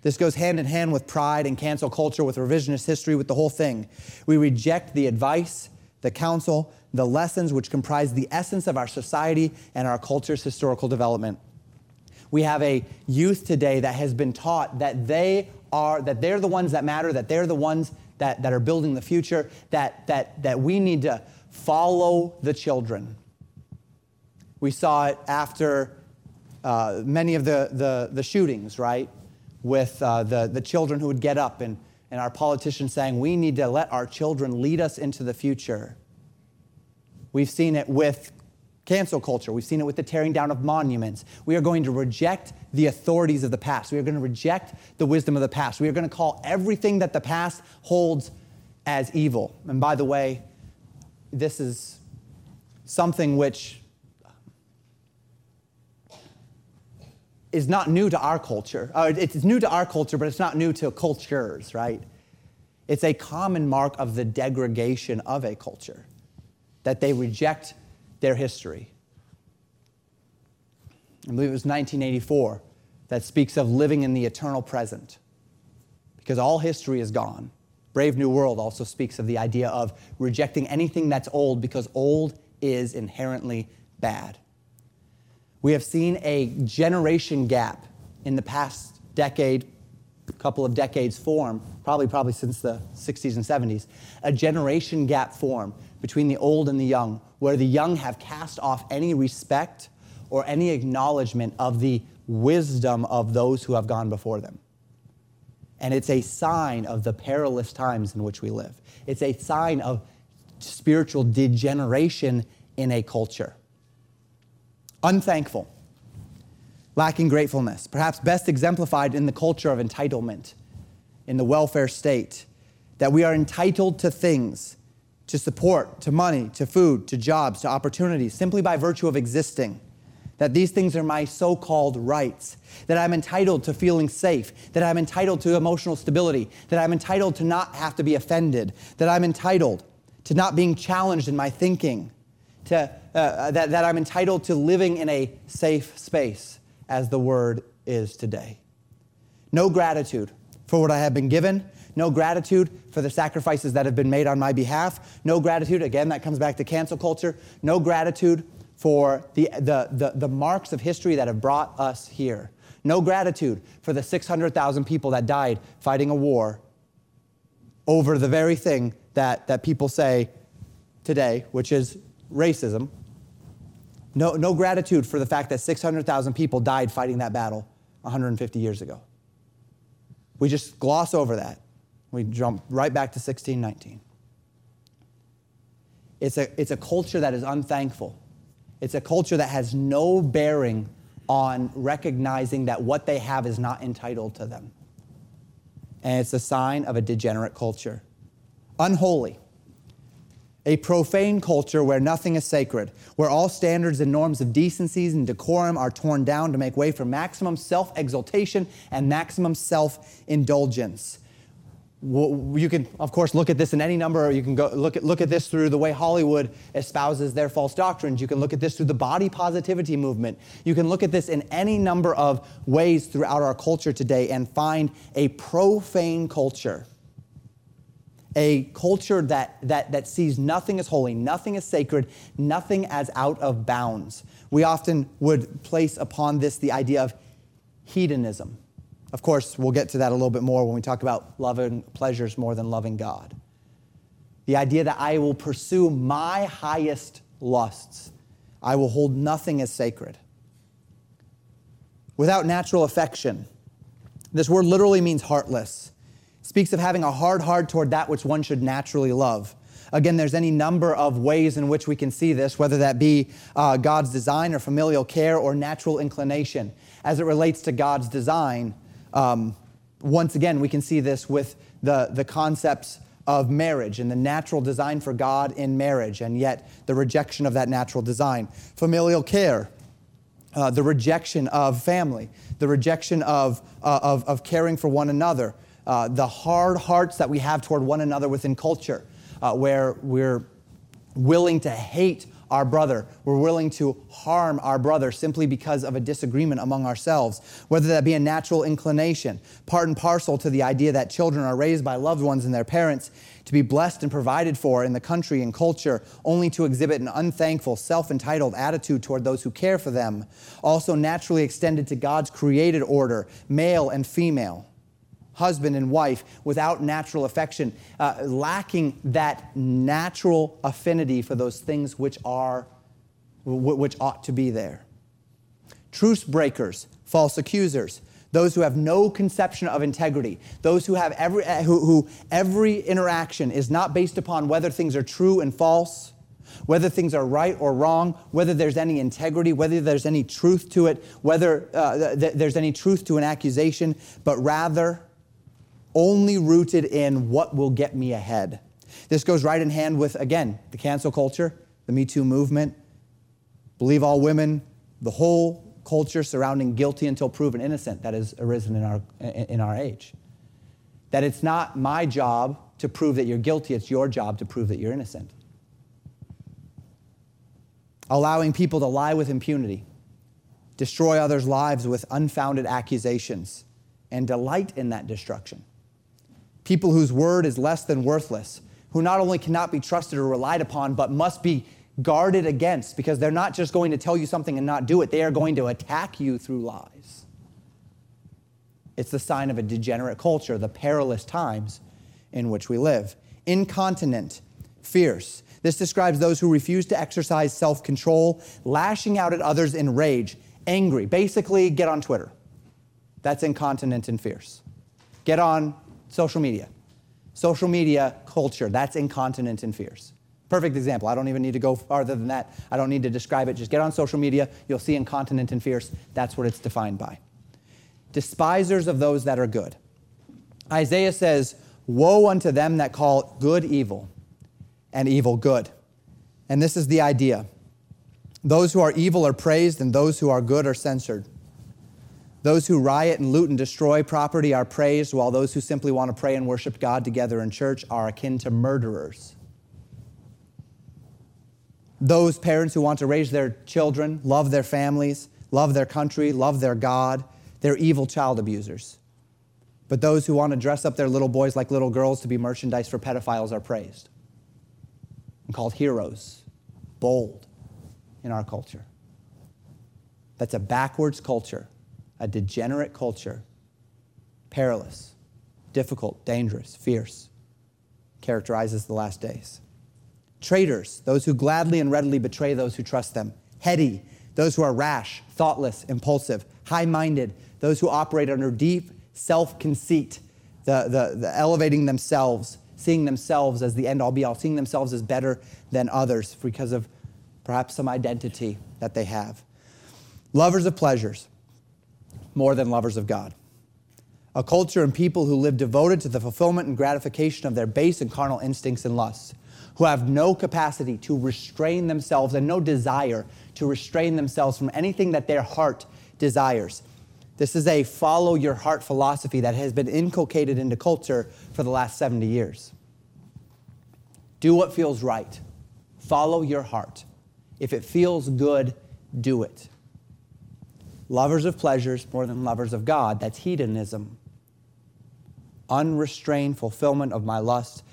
This goes hand in hand with pride and cancel culture, with revisionist history, with the whole thing. We reject the advice, the counsel, the lessons which comprise the essence of our society and our culture's historical development. We have a youth today that has been taught that they are that they're the ones that matter, that they're the ones that, that are building the future, that, that, that we need to follow the children. We saw it after uh, many of the, the, the, shootings, right? With uh, the, the children who would get up and, and our politicians saying, we need to let our children lead us into the future. We've seen it with cancel culture. We've seen it with the tearing down of monuments. We are going to reject the authorities of the past. We are going to reject the wisdom of the past. We are going to call everything that the past holds as evil. And by the way, this is something which is not new to our culture. Uh, it's new to our culture, but it's not new to cultures, right? It's a common mark of the degradation of a culture that they reject their history. I believe it was 1984 that speaks of living in the eternal present because all history is gone. Brave New World also speaks of the idea of rejecting anything that's old because old is inherently bad. We have seen a generation gap in the past decade, couple of decades form, probably probably since the 60s and 70s, a generation gap form between the old and the young, where the young have cast off any respect or any acknowledgement of the wisdom of those who have gone before them. And it's a sign of the perilous times in which we live. It's a sign of spiritual degeneration in a culture unthankful, lacking gratefulness, perhaps best exemplified in the culture of entitlement, in the welfare state, that we are entitled to things, to support, to money, to food, to jobs, to opportunities, simply by virtue of existing. That these things are my so called rights, that I'm entitled to feeling safe, that I'm entitled to emotional stability, that I'm entitled to not have to be offended, that I'm entitled to not being challenged in my thinking, to, uh, that, that I'm entitled to living in a safe space, as the word is today. No gratitude for what I have been given, no gratitude for the sacrifices that have been made on my behalf, no gratitude, again, that comes back to cancel culture, no gratitude for the, the, the, the marks of history that have brought us here. No gratitude for the 600,000 people that died fighting a war over the very thing that, that people say today, which is racism, no, no gratitude for the fact that 600,000 people died fighting that battle 150 years ago. We just gloss over that. We jump right back to 1619. It's a, it's a culture that is unthankful. It's a culture that has no bearing on recognizing that what they have is not entitled to them. And it's a sign of a degenerate culture. Unholy a profane culture where nothing is sacred, where all standards and norms of decencies and decorum are torn down to make way for maximum self exaltation and maximum self indulgence. You can, of course, look at this in any number. You can go look at, look at this through the way Hollywood espouses their false doctrines. You can look at this through the body positivity movement. You can look at this in any number of ways throughout our culture today and find a profane culture a culture that, that, that sees nothing as holy, nothing as sacred, nothing as out of bounds. We often would place upon this the idea of hedonism. Of course, we'll get to that a little bit more when we talk about loving pleasures more than loving God. The idea that I will pursue my highest lusts, I will hold nothing as sacred. Without natural affection, this word literally means heartless speaks of having a hard heart toward that which one should naturally love. Again, there's any number of ways in which we can see this, whether that be uh, God's design or familial care or natural inclination. As it relates to God's design, um, once again, we can see this with the, the concepts of marriage and the natural design for God in marriage, and yet the rejection of that natural design. Familial care, uh, the rejection of family, the rejection of, uh, of, of caring for one another, uh, the hard hearts that we have toward one another within culture, uh, where we're willing to hate our brother. We're willing to harm our brother simply because of a disagreement among ourselves, whether that be a natural inclination, part and parcel to the idea that children are raised by loved ones and their parents to be blessed and provided for in the country and culture, only to exhibit an unthankful, self entitled attitude toward those who care for them, also naturally extended to God's created order, male and female husband and wife without natural affection, uh, lacking that natural affinity for those things which are which ought to be there. Truce breakers, false accusers, those who have no conception of integrity, those who have every uh, who, who every interaction is not based upon whether things are true and false, whether things are right or wrong, whether there's any integrity, whether there's any truth to it, whether uh, th- there's any truth to an accusation, but rather only rooted in what will get me ahead. This goes right in hand with, again, the cancel culture, the Me Too movement, believe all women, the whole culture surrounding guilty until proven innocent that has arisen in our, in our age. That it's not my job to prove that you're guilty, it's your job to prove that you're innocent. Allowing people to lie with impunity, destroy others' lives with unfounded accusations, and delight in that destruction people whose word is less than worthless, who not only cannot be trusted or relied upon, but must be guarded against because they're not just going to tell you something and not do it, they are going to attack you through lies. It's the sign of a degenerate culture, the perilous times in which we live. Incontinent, fierce. This describes those who refuse to exercise self control, lashing out at others in rage, angry. Basically, get on Twitter. That's incontinent and fierce. Get on social media. Social media culture, that's incontinent and fierce. Perfect example. I don't even need to go farther than that. I don't need to describe it. Just get on social media. You'll see incontinent and fierce. That's what it's defined by. Despisers of those that are good. Isaiah says, Woe unto them that call good evil and evil good. And this is the idea. Those who are evil are praised, and those who are good are censured. Those who riot and loot and destroy property are praised, while those who simply want to pray and worship God together in church are akin to murderers. Those parents who want to raise their children, love their families, love their country, love their God, they're evil child abusers. But those who want to dress up their little boys like little girls to be merchandise for pedophiles are praised and called heroes, bold in our culture. That's a backwards culture a degenerate culture, perilous, difficult, dangerous, fierce, characterizes the last days. Traitors, those who gladly and readily betray those who trust them. Heady, those who are rash, thoughtless, impulsive. High minded, those who operate under deep self conceit, the, the, the elevating themselves, seeing themselves as the end all be all, seeing themselves as better than others because of perhaps some identity that they have. Lovers of pleasures, more than lovers of God. A culture and people who live devoted to the fulfillment and gratification of their base and carnal instincts and lusts, who have no capacity to restrain themselves and no desire to restrain themselves from anything that their heart desires. This is a follow your heart philosophy that has been inculcated into culture for the last 70 years. Do what feels right. Follow your heart. If it feels good, do it lovers of pleasures more than lovers of God. That's hedonism. Unrestrained fulfillment of my lust.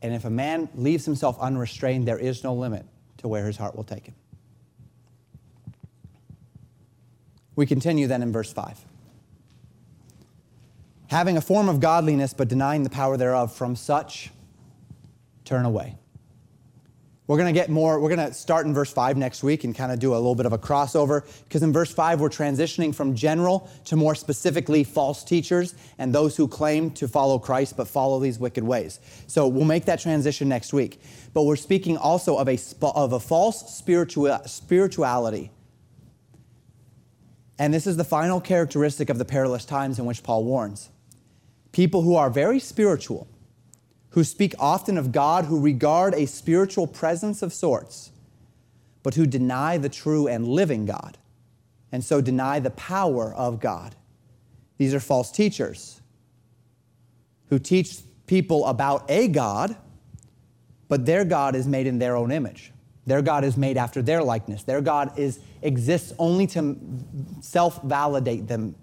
And if a man leaves himself unrestrained, there is no limit to where his heart will take him. We continue then in verse 5. Having a form of godliness but denying the power thereof, from such turn away. We're going to get more, we're going to start in verse 5 next week and kind of do a little bit of a crossover because in verse 5 we're transitioning from general to more specifically false teachers and those who claim to follow Christ but follow these wicked ways. So we'll make that transition next week. But we're speaking also of a, of a false spiritual, spirituality. And this is the final characteristic of the perilous times in which Paul warns. People who are very spiritual who speak often of God, who regard a spiritual presence of sorts, but who deny the true and living God, and so deny the power of God. These are false teachers who teach people about a God, but their God is made in their own image. Their God is made after their likeness. Their God is, exists only to self validate them.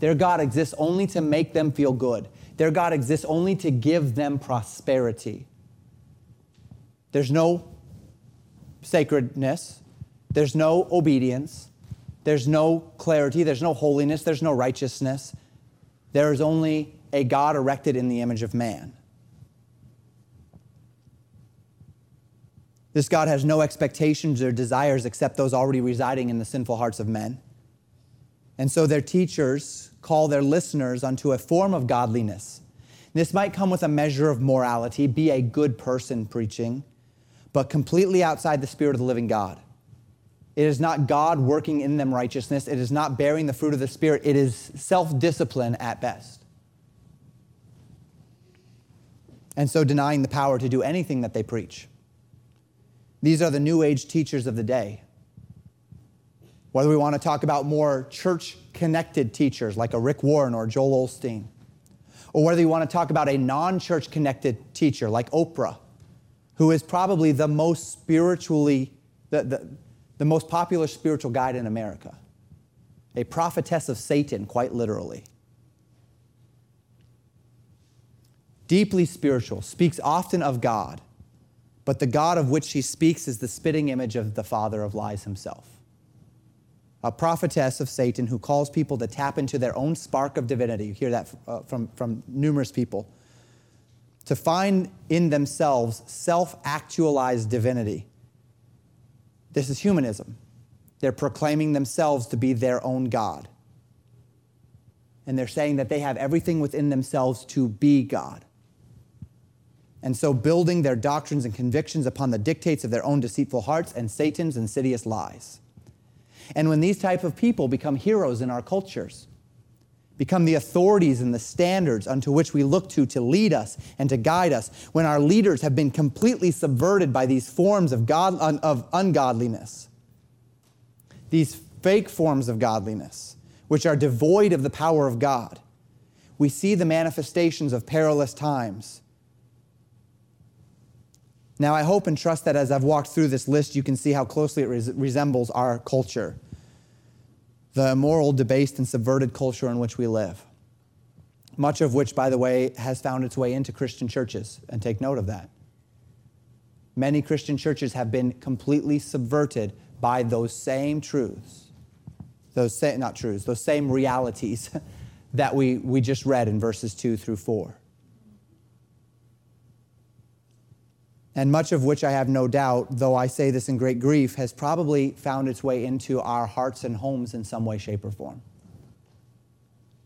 Their God exists only to make them feel good. Their God exists only to give them prosperity. There's no sacredness, there's no obedience, there's no clarity, there's no holiness, there's no righteousness. There is only a God erected in the image of man. This God has no expectations or desires except those already residing in the sinful hearts of men. And so their teachers call their listeners unto a form of godliness. This might come with a measure of morality, be a good person preaching, but completely outside the spirit of the living God. It is not God working in them righteousness. It is not bearing the fruit of the Spirit. It is self discipline at best. And so denying the power to do anything that they preach. These are the New Age teachers of the day. Whether we want to talk about more church connected teachers like a Rick Warren or Joel Osteen, or whether you want to talk about a non church connected teacher like Oprah, who is probably the most spiritually, the, the, the most popular spiritual guide in America, a prophetess of Satan, quite literally. Deeply spiritual, speaks often of God but the God of which she speaks is the spitting image of the father of lies himself. A prophetess of Satan who calls people to tap into their own spark of divinity. You hear that uh, from, from numerous people. To find in themselves self actualized divinity. This is humanism. They're proclaiming themselves to be their own God. And they're saying that they have everything within themselves to be God and so building their doctrines and convictions upon the dictates of their own deceitful hearts and Satan's insidious lies. And when these type of people become heroes in our cultures, become the authorities and the standards unto which we look to to lead us and to guide us, when our leaders have been completely subverted by these forms of, God, of ungodliness, these fake forms of godliness, which are devoid of the power of God, we see the manifestations of perilous times now, I hope and trust that as I've walked through this list, you can see how closely it res- resembles our culture, the immoral, debased, and subverted culture in which we live. Much of which, by the way, has found its way into Christian churches, and take note of that. Many Christian churches have been completely subverted by those same truths, those not truths, those same realities that we, we just read in verses 2 through 4. And much of which I have no doubt, though I say this in great grief, has probably found its way into our hearts and homes in some way, shape, or form.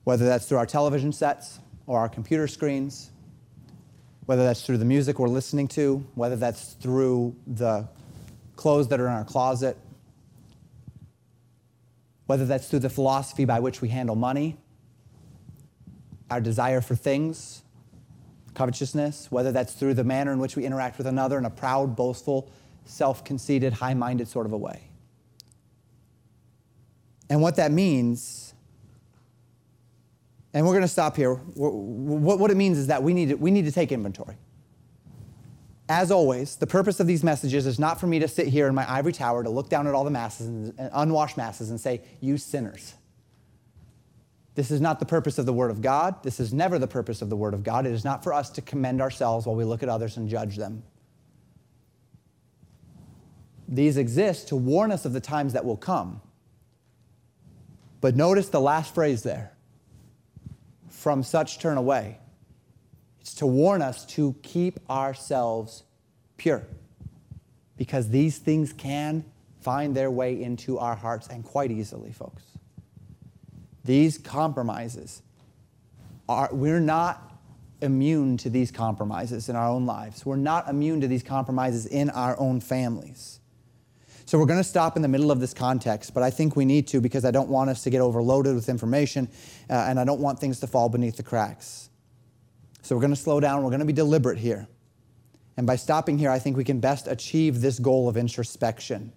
Whether that's through our television sets or our computer screens, whether that's through the music we're listening to, whether that's through the clothes that are in our closet, whether that's through the philosophy by which we handle money, our desire for things, covetousness, whether that's through the manner in which we interact with another in a proud, boastful, self conceited, high minded sort of a way. And what that means, and we're going to stop here, what it means is that we need to, we need to take inventory. As always, the purpose of these messages is not for me to sit here in my ivory tower to look down at all the masses and unwashed masses and say, You sinners. This is not the purpose of the Word of God. This is never the purpose of the Word of God. It is not for us to commend ourselves while we look at others and judge them. These exist to warn us of the times that will come. But notice the last phrase there from such turn away. It's to warn us to keep ourselves pure. Because these things can find their way into our hearts and quite easily, folks. These compromises are, we're not immune to these compromises in our own lives. We're not immune to these compromises in our own families. So we're going to stop in the middle of this context, but I think we need to because I don't want us to get overloaded with information uh, and I don't want things to fall beneath the cracks. So we're going to slow down, we're going to be deliberate here. And by stopping here, I think we can best achieve this goal of introspection.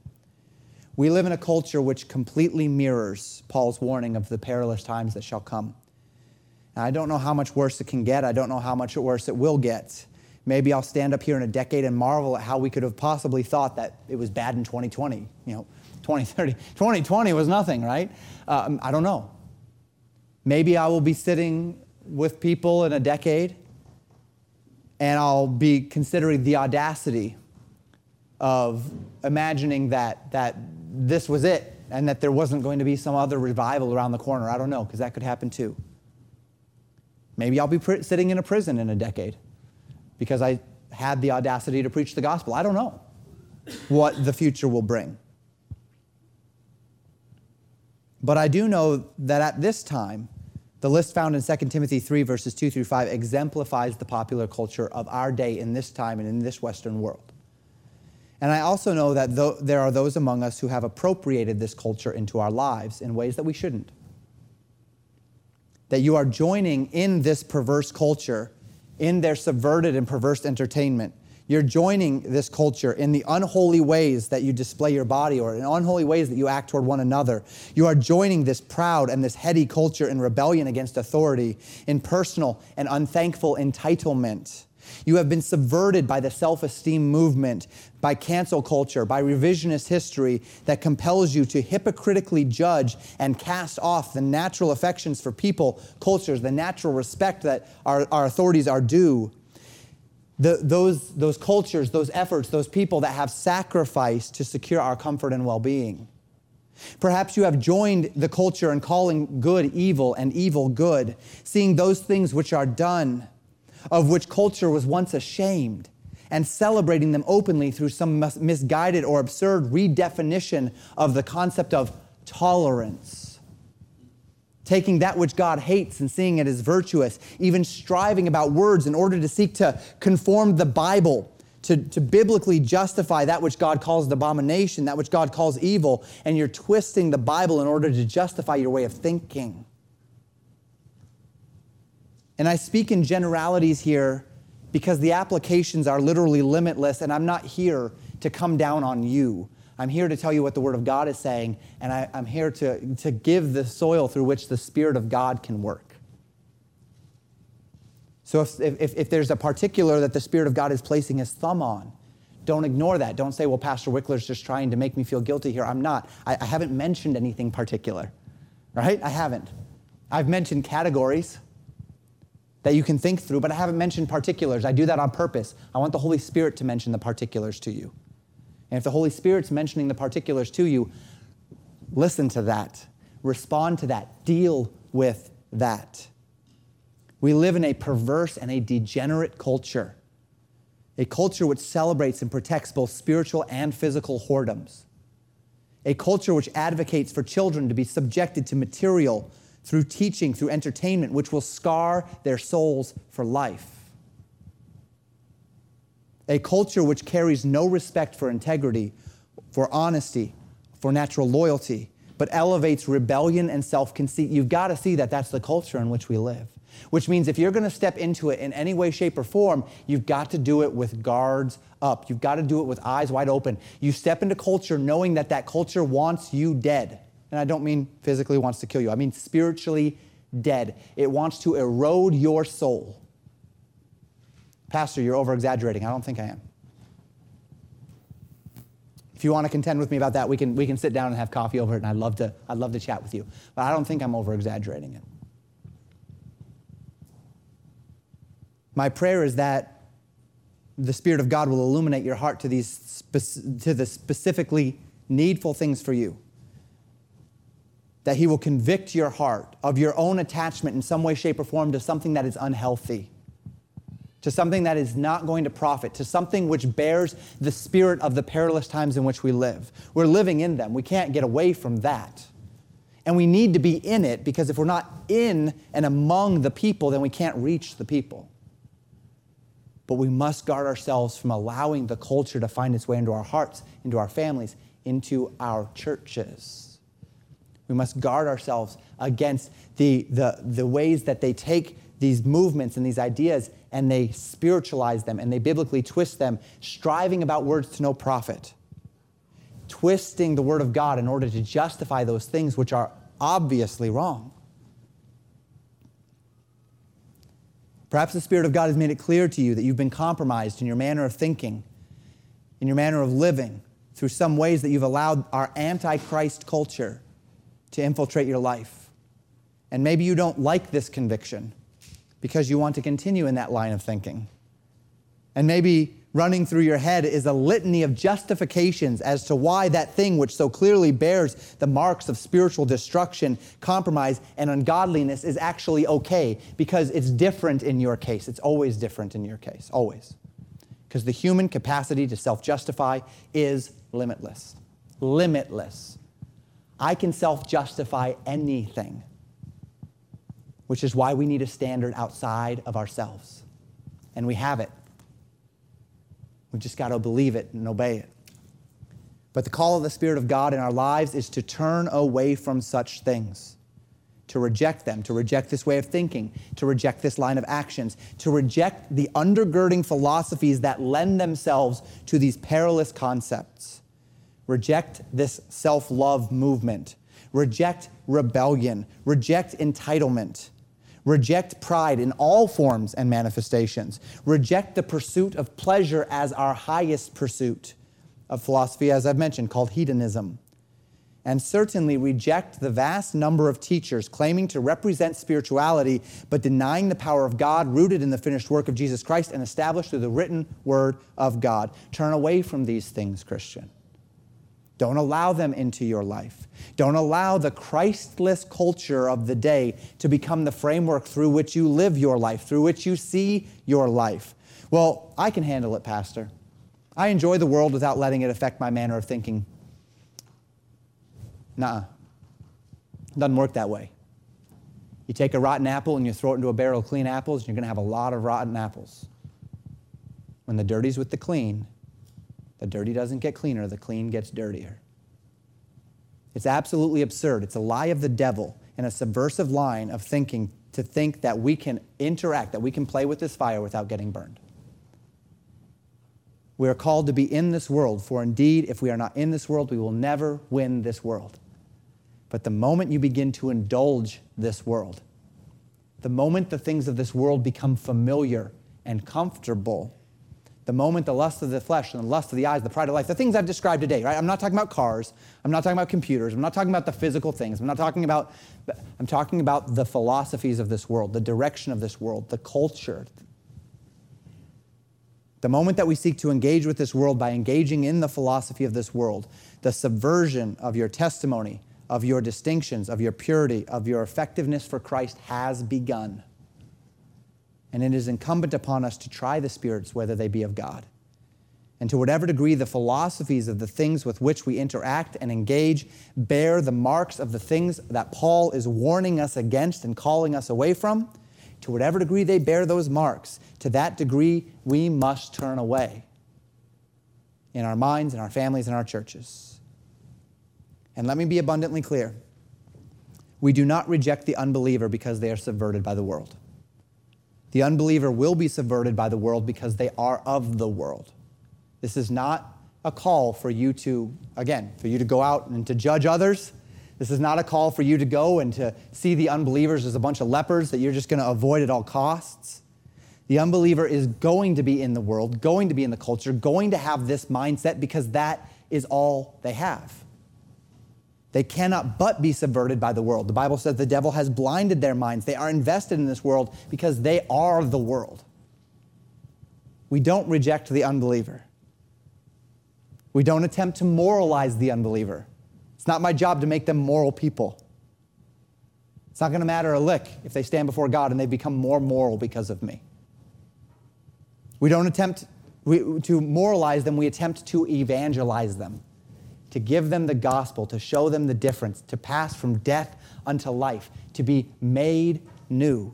We live in a culture which completely mirrors Paul's warning of the perilous times that shall come. And I don't know how much worse it can get. I don't know how much worse it will get. Maybe I'll stand up here in a decade and marvel at how we could have possibly thought that it was bad in 2020. You know, 2030. 2020 was nothing, right? Um, I don't know. Maybe I will be sitting with people in a decade and I'll be considering the audacity of imagining that, that this was it and that there wasn't going to be some other revival around the corner. I don't know, because that could happen too. Maybe I'll be pr- sitting in a prison in a decade because I had the audacity to preach the gospel. I don't know what the future will bring. But I do know that at this time, the list found in 2 Timothy 3, verses 2 through 5, exemplifies the popular culture of our day in this time and in this Western world. And I also know that there are those among us who have appropriated this culture into our lives in ways that we shouldn't. That you are joining in this perverse culture, in their subverted and perverse entertainment, you're joining this culture in the unholy ways that you display your body or in unholy ways that you act toward one another. You are joining this proud and this heady culture in rebellion against authority, in personal and unthankful entitlement. You have been subverted by the self esteem movement, by cancel culture, by revisionist history that compels you to hypocritically judge and cast off the natural affections for people, cultures, the natural respect that our, our authorities are due the, those, those cultures, those efforts, those people that have sacrificed to secure our comfort and well being. Perhaps you have joined the culture in calling good evil and evil good, seeing those things which are done, of which culture was once ashamed, and celebrating them openly through some misguided or absurd redefinition of the concept of tolerance taking that which God hates and seeing it as virtuous, even striving about words in order to seek to conform the Bible to, to biblically justify that which God calls abomination, that which God calls evil, and you're twisting the Bible in order to justify your way of thinking. And I speak in generalities here because the applications are literally limitless, and I'm not here to come down on you. I'm here to tell you what the Word of God is saying, and I, am here to, to give the soil through which the Spirit of God can work. So if, if, if there's a particular that the Spirit of God is placing his thumb on, don't ignore that. Don't say, well, Pastor Wickler's just trying to make me feel guilty here. I'm not. I, I haven't mentioned anything particular, right? I haven't. I've mentioned categories that you can think through, but I haven't mentioned particulars. I do that on purpose. I want the Holy Spirit to mention the particulars to you. And if the Holy Spirit's mentioning the particulars to you, listen to that, respond to that, deal with that. We live in a perverse and a degenerate culture, a culture which celebrates and protects both spiritual and physical whoredoms, a culture which advocates for children to be subjected to material through teaching, through entertainment, which will scar their souls for life a culture which carries no respect for integrity, for honesty, for natural loyalty, but elevates rebellion and self conceit. You've got to see that that's the culture in which we live. Which means if you're going to step into it in any way, shape, or form, you've got to do it with guards up. You've got to do it with eyes wide open. You step into culture knowing that that culture wants you dead. And I don't mean physically wants to kill you, I mean spiritually dead. It wants to erode your soul. Pastor, you're over exaggerating. I don't think I am. If you want to contend with me about that, we can, we can sit down and have coffee over it, and I'd love, to, I'd love to chat with you. But I don't think I'm over exaggerating it. My prayer is that the Spirit of God will illuminate your heart to, these to the specifically needful things for you. That He will convict your heart of your own attachment in some way, shape, or form to something that is unhealthy to something that is not going to profit, to something which bears the spirit of the perilous times in which we live. We're living in them. We can't get away from that. And we need to be in it because if we're not in and among the people, then we can't reach the people. But we must guard ourselves from allowing the culture to find its way into our hearts, into our families, into our churches. We must guard ourselves against the, the, the ways that they take these movements and these ideas and they spiritualize them and they biblically twist them, striving about words to no profit, twisting the word of God in order to justify those things which are obviously wrong. Perhaps the Spirit of God has made it clear to you that you've been compromised in your manner of thinking, in your manner of living, through some ways that you've allowed our antichrist culture to infiltrate your life. And maybe you don't like this conviction because you want to continue in that line of thinking. And maybe running through your head is a litany of justifications as to why that thing which so clearly bears the marks of spiritual destruction, compromise, and ungodliness is actually okay because it's different in your case. It's always different in your case, always. Because the human capacity to self justify is limitless. Limitless. I can self justify anything, which is why we need a standard outside of ourselves. And we have it. We've just got to believe it and obey it. But the call of the Spirit of God in our lives is to turn away from such things, to reject them, to reject this way of thinking, to reject this line of actions, to reject the undergirding philosophies that lend themselves to these perilous concepts. Reject this self love movement. Reject rebellion. Reject entitlement. Reject pride in all forms and manifestations. Reject the pursuit of pleasure as our highest pursuit of philosophy, as I've mentioned, called hedonism. And certainly reject the vast number of teachers claiming to represent spirituality, but denying the power of God rooted in the finished work of Jesus Christ and established through the written word of God. Turn away from these things, Christian. Don't allow them into your life. Don't allow the Christless culture of the day to become the framework through which you live your life, through which you see your life. Well, I can handle it, Pastor. I enjoy the world without letting it affect my manner of thinking. Nah, doesn't work that way. You take a rotten apple and you throw it into a barrel of clean apples, and you're going to have a lot of rotten apples. When the dirty's with the clean, the dirty doesn't get cleaner, the clean gets dirtier. It's absolutely absurd. It's a lie of the devil and a subversive line of thinking to think that we can interact, that we can play with this fire without getting burned. We are called to be in this world, for indeed, if we are not in this world, we will never win this world. But the moment you begin to indulge this world, the moment the things of this world become familiar and comfortable, the moment the lust of the flesh and the lust of the eyes, the pride of life, the things I've described today, right? I'm not talking about cars. I'm not talking about computers. I'm not talking about the physical things. I'm not talking about, I'm talking about the philosophies of this world, the direction of this world, the culture. The moment that we seek to engage with this world by engaging in the philosophy of this world, the subversion of your testimony, of your distinctions, of your purity, of your effectiveness for Christ has begun and it is incumbent upon us to try the spirits whether they be of God. And to whatever degree the philosophies of the things with which we interact and engage bear the marks of the things that Paul is warning us against and calling us away from, to whatever degree they bear those marks, to that degree we must turn away in our minds, in our families, in our churches. And let me be abundantly clear we do not reject the unbeliever because they are subverted by the world. The unbeliever will be subverted by the world because they are of the world. This is not a call for you to, again, for you to go out and to judge others. This is not a call for you to go and to see the unbelievers as a bunch of lepers that you're just going to avoid at all costs. The unbeliever is going to be in the world, going to be in the culture, going to have this mindset because that is all they have. They cannot but be subverted by the world. The Bible says the devil has blinded their minds. They are invested in this world because they are the world. We don't reject the unbeliever. We don't attempt to moralize the unbeliever. It's not my job to make them moral people. It's not going to matter a lick if they stand before God and they become more moral because of me. We don't attempt to moralize them, we attempt to evangelize them to give them the gospel, to show them the difference, to pass from death unto life, to be made new.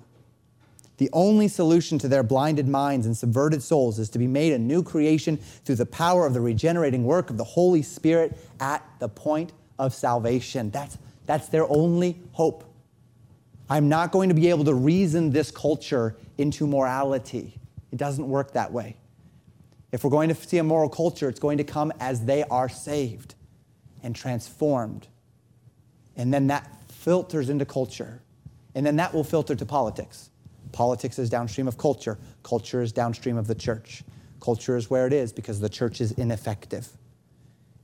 The only solution to their blinded minds and subverted souls is to be made a new creation through the power of the regenerating work of the Holy Spirit at the point of salvation. That's, that's their only hope. I'm not going to be able to reason this culture into morality. It doesn't work that way. If we're going to see a moral culture, it's going to come as they are saved and transformed. And then that filters into culture. And then that will filter to politics. Politics is downstream of culture. Culture is downstream of the church. Culture is where it is because the church is ineffective.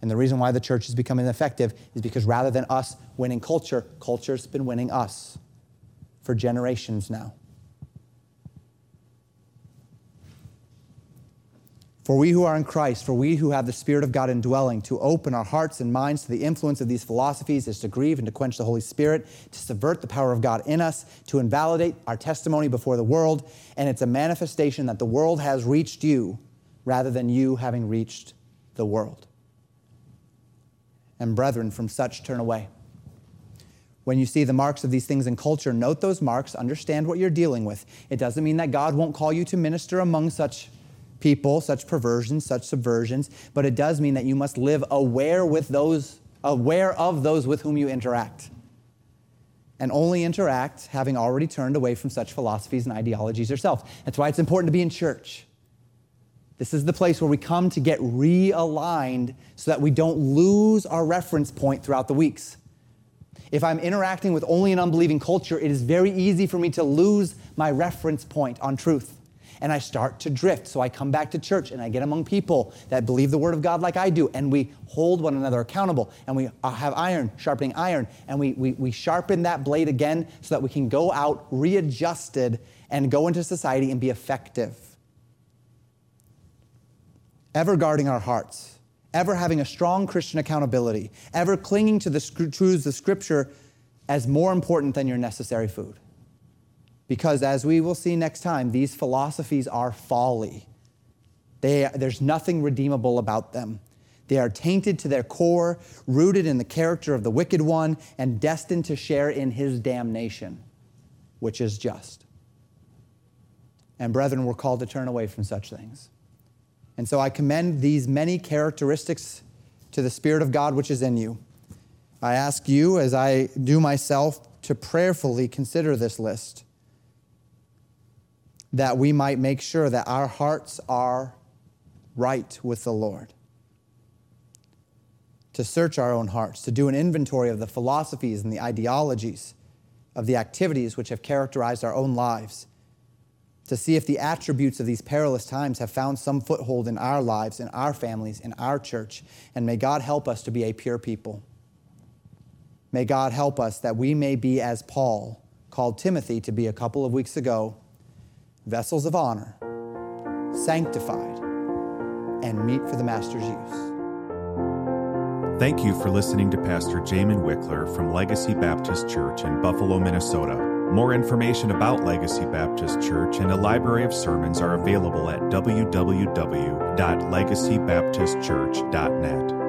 And the reason why the church has become ineffective is because rather than us winning culture, culture's been winning us for generations now. For we who are in Christ, for we who have the Spirit of God indwelling, to open our hearts and minds to the influence of these philosophies is to grieve and to quench the Holy Spirit, to subvert the power of God in us, to invalidate our testimony before the world, and it's a manifestation that the world has reached you rather than you having reached the world. And brethren, from such turn away. When you see the marks of these things in culture, note those marks, understand what you're dealing with. It doesn't mean that God won't call you to minister among such people, such perversions, such subversions, but it does mean that you must live aware with those aware of those with whom you interact. And only interact having already turned away from such philosophies and ideologies yourself. That's why it's important to be in church. This is the place where we come to get realigned so that we don't lose our reference point throughout the weeks. If I'm interacting with only an unbelieving culture, it is very easy for me to lose my reference point on truth and I start to drift. So I come back to church and I get among people that believe the Word of God like I do, and we hold one another accountable, and we uh, have iron sharpening iron, and we, we, we sharpen that blade again so that we can go out readjusted and go into society and be effective. Ever guarding our hearts, ever having a strong Christian accountability, ever clinging to the truths of Scripture as more important than your necessary food. Because as we will see next time, these philosophies are folly. They, there's nothing redeemable about them. They are tainted to their core, rooted in the character of the wicked one, and destined to share in his damnation, which is just. And brethren, we're called to turn away from such things. And so I commend these many characteristics to the Spirit of God which is in you. I ask you, as I do myself, to prayerfully consider this list that we might make sure that our hearts are right with the Lord. To search our own hearts, to do an inventory of the philosophies and the ideologies, of the activities which have characterized our own lives, to see if the attributes of these perilous times have found some foothold in our lives, in our families, in our church. And may God help us to be a pure people. May God help us that we may be as Paul called Timothy to be a couple of weeks ago vessels of honor, sanctified, and meet for the Master's use. Thank you for listening to Pastor Jamin Wickler from Legacy Baptist Church in Buffalo, Minnesota. More information about Legacy Baptist Church and a library of sermons are available at www.legacybaptistchurch.net.